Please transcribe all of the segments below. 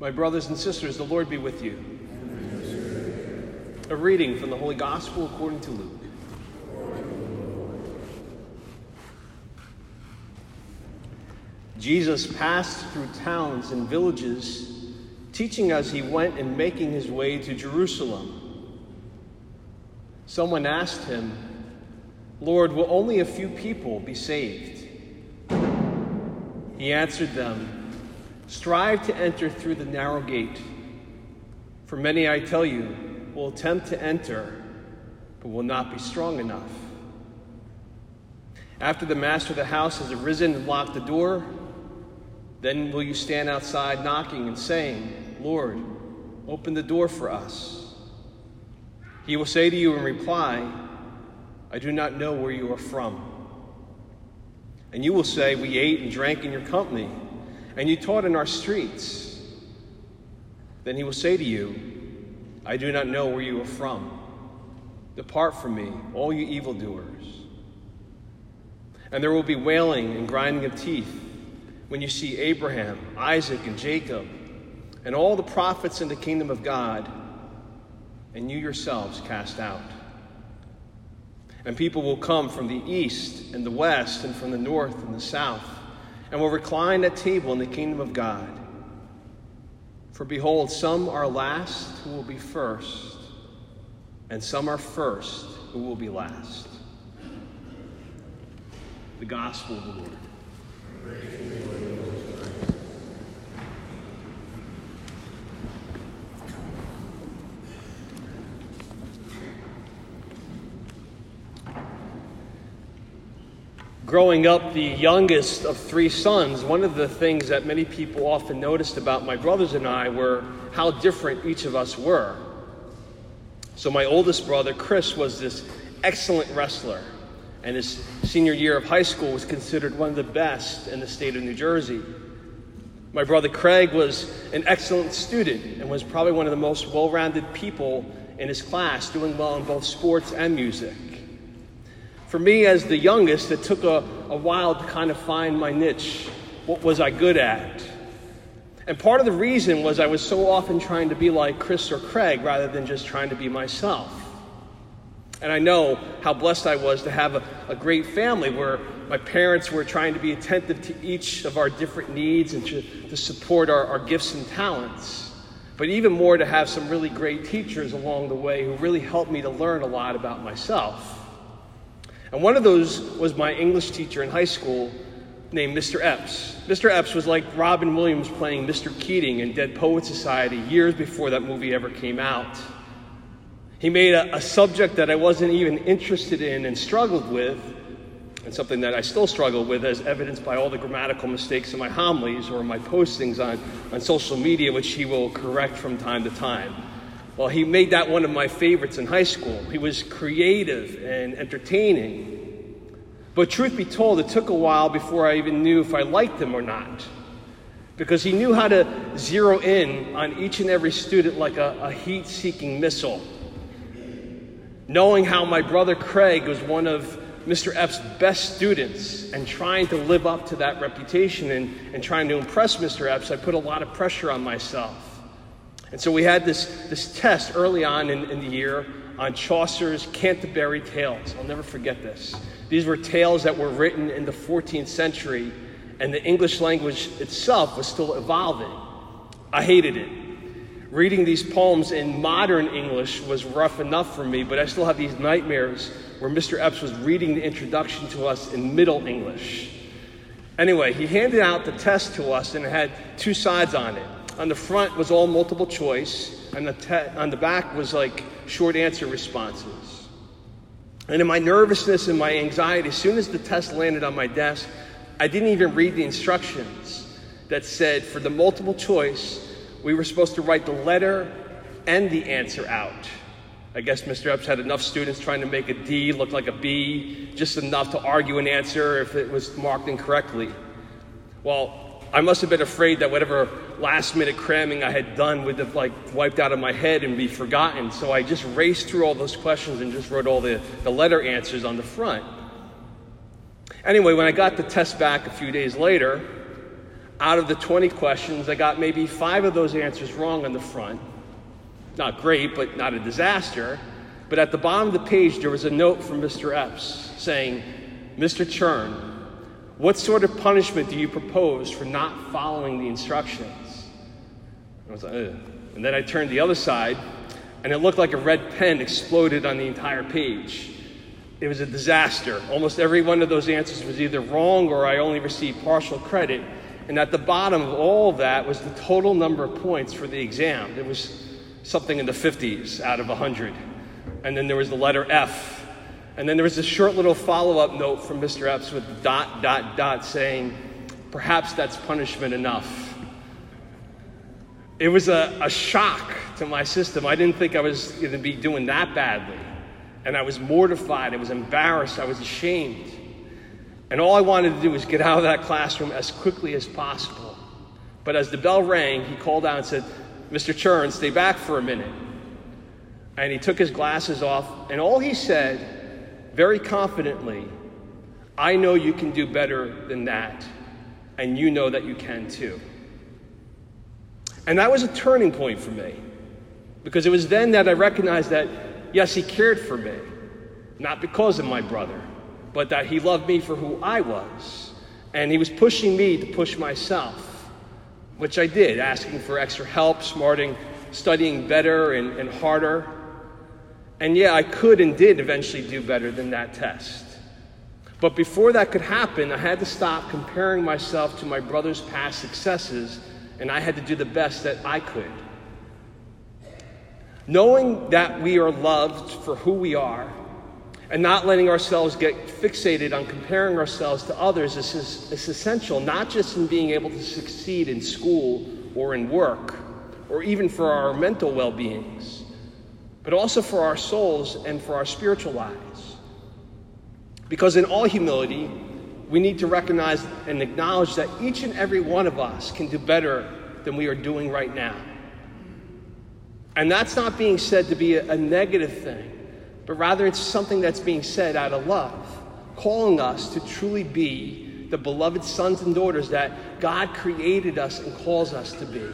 My brothers and sisters, the Lord be with you. A reading from the Holy Gospel according to Luke. Jesus passed through towns and villages, teaching as he went and making his way to Jerusalem. Someone asked him, Lord, will only a few people be saved? He answered them, Strive to enter through the narrow gate. For many, I tell you, will attempt to enter, but will not be strong enough. After the master of the house has arisen and locked the door, then will you stand outside knocking and saying, Lord, open the door for us. He will say to you in reply, I do not know where you are from. And you will say, We ate and drank in your company, and you taught in our streets. Then he will say to you, I do not know where you are from. Depart from me, all you evildoers. And there will be wailing and grinding of teeth when you see Abraham, Isaac, and Jacob, and all the prophets in the kingdom of God, and you yourselves cast out. And people will come from the east and the west, and from the north and the south, and will recline at table in the kingdom of God. For behold, some are last who will be first, and some are first who will be last. The Gospel of the Lord. Growing up the youngest of three sons, one of the things that many people often noticed about my brothers and I were how different each of us were. So, my oldest brother, Chris, was this excellent wrestler, and his senior year of high school was considered one of the best in the state of New Jersey. My brother Craig was an excellent student and was probably one of the most well rounded people in his class, doing well in both sports and music. For me, as the youngest, it took a, a while to kind of find my niche. What was I good at? And part of the reason was I was so often trying to be like Chris or Craig rather than just trying to be myself. And I know how blessed I was to have a, a, great family where my parents were trying to be attentive to each of our different needs and to, to support our, our gifts and talents. But even more to have some really great teachers along the way who really helped me to learn a lot about myself. And one of those was my English teacher in high school named Mr. Epps. Mr. Epps was like Robin Williams playing Mr. Keating in Dead Poet Society years before that movie ever came out. He made a, a subject that I wasn't even interested in and struggled with, and something that I still struggle with, as evidenced by all the grammatical mistakes in my homilies or my postings on, on social media, which he will correct from time to time. Well, he made that one of my favorites in high school. He was creative and entertaining. But truth be told, it took a while before I even knew if I liked him or not. Because he knew how to zero in on each and every student like a, a heat seeking missile. Knowing how my brother Craig was one of Mr. Epps' best students and trying to live up to that reputation and, and trying to impress Mr. Epps, I put a lot of pressure on myself. And so we had this, this test early on in, in the year on Chaucer's Canterbury Tales. I'll never forget this. These were tales that were written in the 14th century, and the English language itself was still evolving. I hated it. Reading these poems in modern English was rough enough for me, but I still have these nightmares where Mr. Epps was reading the introduction to us in Middle English. Anyway, he handed out the test to us, and it had two sides on it on the front was all multiple choice, and the te- on the back was like short answer responses. And in my nervousness and my anxiety, as soon as the test landed on my desk, I didn't even read the instructions that said for the multiple choice, we were supposed to write the letter and the answer out. I guess Mr. Epps had enough students trying to make a D look like a B, just enough to argue an answer if it was marked incorrectly. Well, I must have been afraid that whatever last minute cramming I had done would have like wiped out of my head and be forgotten. So I just raced through all those questions and just wrote all the, the letter answers on the front. Anyway, when I got the test back a few days later, out of the 20 questions, I got maybe five of those answers wrong on the front. Not great, but not a disaster. But at the bottom of the page, there was a note from Mr. Epps saying, Mr. Chern, what sort of punishment do you propose for not following the instructions? I was like, Ugh. And then I turned the other side, and it looked like a red pen exploded on the entire page. It was a disaster. Almost every one of those answers was either wrong or I only received partial credit. And at the bottom of all of that was the total number of points for the exam. It was something in the 50s out of 100. And then there was the letter F. And then there was a short little follow up note from Mr. Epps with dot, dot, dot saying, perhaps that's punishment enough. It was a, a shock to my system. I didn't think I was going to be doing that badly. And I was mortified. I was embarrassed. I was ashamed. And all I wanted to do was get out of that classroom as quickly as possible. But as the bell rang, he called out and said, Mr. Churn, stay back for a minute. And he took his glasses off, and all he said, very confidently, I know you can do better than that, and you know that you can too. And that was a turning point for me because it was then that I recognized that, yes, he cared for me, not because of my brother, but that he loved me for who I was. And he was pushing me to push myself, which I did, asking for extra help, smarting, studying better and, and harder. And yeah, I could and did eventually do better than that test. But before that could happen, I had to stop comparing myself to my brother's past successes and I had to do the best that I could. Knowing that we are loved for who we are and not letting ourselves get fixated on comparing ourselves to others is, is essential, not just in being able to succeed in school or in work or even for our mental well beings, but also for our souls and for our spiritual lives. Because in all humility, we need to recognize and acknowledge that each and every one of us can do better than we are doing right now. And that's not being said to be a, negative thing, but rather it's something that's being said out of love, calling us to truly be the beloved sons and daughters that God created us and calls us to be.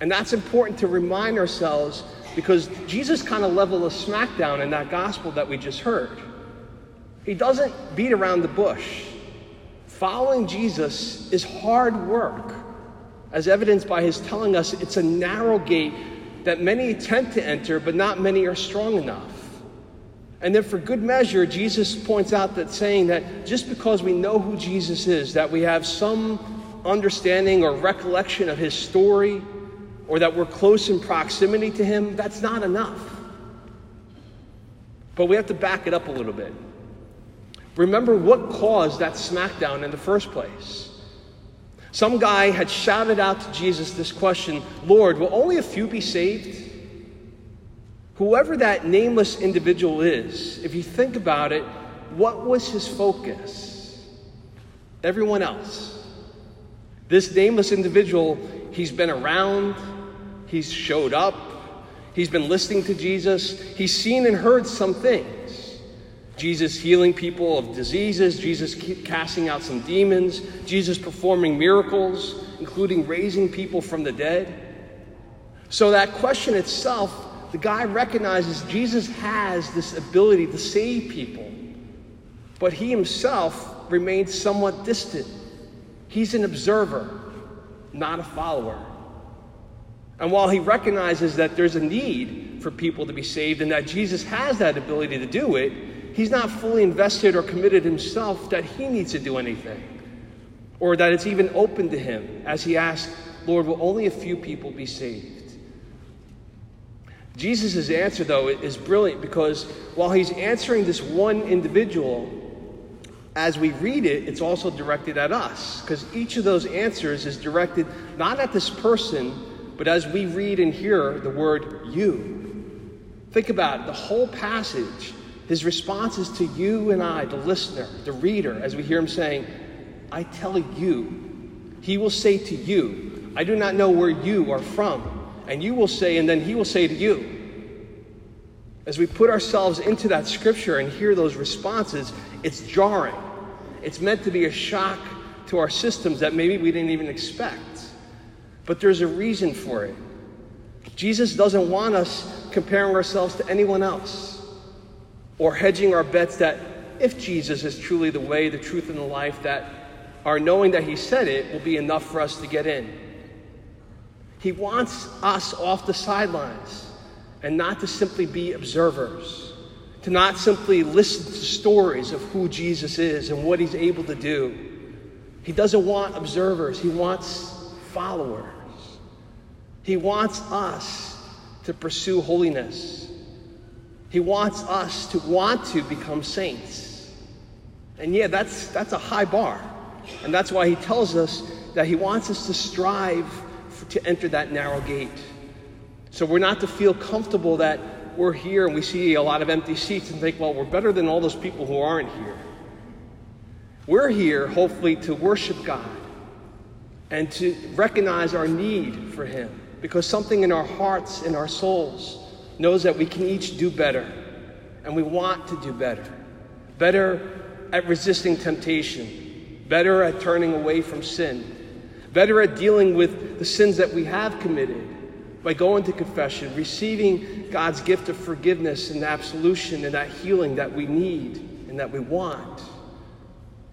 And that's important to remind ourselves because Jesus kind of leveled a smackdown in that gospel that we just heard. He doesn't beat around the bush. Following Jesus is hard work, as evidenced by his telling us it's a narrow gate that many attempt to enter, but not many are strong enough. And then, for good measure, Jesus points out that saying that just because we know who Jesus is, that we have some understanding or recollection of his story, or that we're close in proximity to him, that's not enough. But we have to back it up a little bit. Remember what caused that smackdown in the first place. Some guy had shouted out to Jesus this question Lord, will only a few be saved? Whoever that nameless individual is, if you think about it, what was his focus? Everyone else. This nameless individual, he's been around, he's showed up, he's been listening to Jesus, he's seen and heard some things. Jesus healing people of diseases, Jesus casting out some demons, Jesus performing miracles, including raising people from the dead. So, that question itself, the guy recognizes Jesus has this ability to save people, but he himself remains somewhat distant. He's an observer, not a follower. And while he recognizes that there's a need for people to be saved and that Jesus has that ability to do it, he's not fully invested or committed himself that he needs to do anything, or that it's even open to him as he asks, Lord, will only a few people be saved? Jesus' answer, though, is brilliant because while he's answering this one individual, as we read it, it's also directed at us because each of those answers is directed not at this person, but as we read and hear the word you. Think about it, the whole passage his response is to you and I, the listener, the reader, as we hear him saying, I tell you. He will say to you, I do not know where you are from. And you will say, and then he will say to you. As we put ourselves into that scripture and hear those responses, it's jarring. It's meant to be a shock to our systems that maybe we didn't even expect. But there's a reason for it. Jesus doesn't want us comparing ourselves to anyone else or hedging our bets that if Jesus is truly the way, the truth, and the life, that our knowing that He said it will be enough for us to get in. He wants us off the sidelines and not to simply be observers, to not simply listen to stories of who Jesus is and what He's able to do. He doesn't want observers, He wants followers. He wants us to pursue holiness. He wants us to want to become saints. And yeah, that's, that's a high bar. And that's why he tells us that he wants us to strive for, to enter that narrow gate. So we're not to feel comfortable that we're here and we see a lot of empty seats and think, well, we're better than all those people who aren't here. We're here, hopefully, to worship God and to recognize our need for Him because something in our hearts and our souls knows that we can each do better, and we want to do better. Better at resisting temptation, better at turning away from sin, better at dealing with the sins that we have committed by going to confession, receiving God's gift of forgiveness and absolution and that healing that we need and that we want.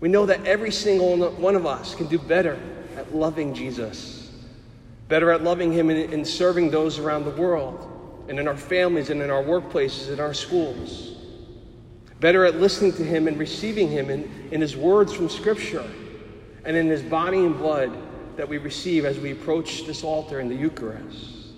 We know that every single one of us can do better at loving Jesus, better at loving Him and serving those around the world and in our families and in our workplaces, in our schools. Better at listening to Him and receiving Him in, in His words from Scripture and in His body and blood that we receive as we approach this altar in the Eucharist.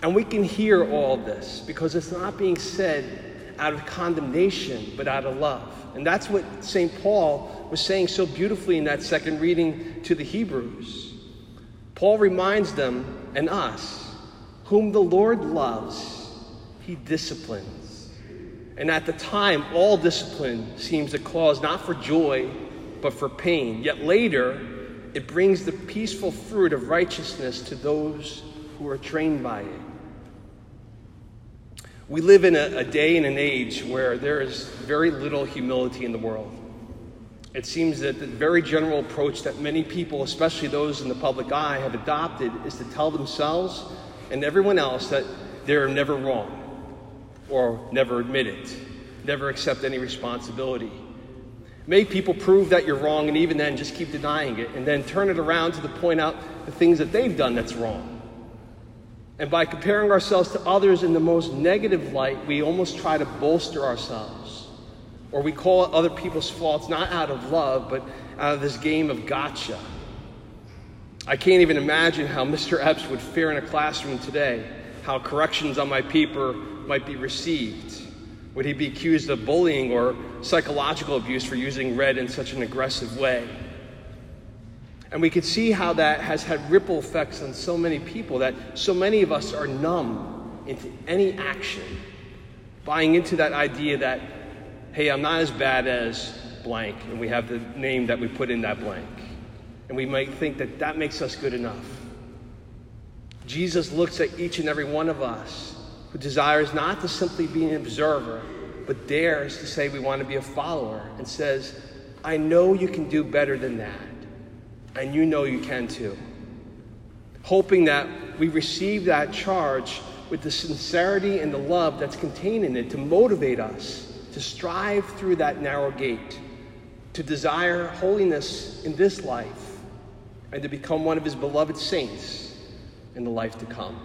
And we can hear all this because it's not being said out of condemnation, but out of love. And that's what St. Paul was saying so beautifully in that second reading to the Hebrews. Paul reminds them and us whom the Lord loves, he disciplines. And at the time, all discipline seems a cause not for joy, but for pain. Yet later, it brings the peaceful fruit of righteousness to those who are trained by it. We live in a, a, day and an age where there is very little humility in the world. It seems that the very general approach that many people, especially those in the public eye, have adopted is to tell themselves and everyone else that they're never wrong or never admit it, never accept any responsibility. Make people prove that you're wrong and even then just keep denying it and then turn it around to the point out the things that they've done that's wrong. And by comparing ourselves to others in the most negative light, we almost try to bolster ourselves. Or we call other people's faults not out of love, but out of this game of gotcha. I can't even imagine how Mr. Epps would fare in a classroom today, how corrections on my paper might be received. Would he be accused of bullying or psychological abuse for using red in such an aggressive way? And we could see how that has had ripple effects on so many people, that so many of us are numb into any action, buying into that idea that, hey, I'm not as bad as blank, and we have the name that we put in that blank. And we might think that that makes us good enough. Jesus looks at each and every one of us who desires not to simply be an observer, but dares to say we want to be a follower and says, I know you can do better than that. And you know you can too. Hoping that we receive that charge with the sincerity and the love that's contained in it to motivate us to strive through that narrow gate, to desire holiness in this life and to become one of his beloved saints in the life to come.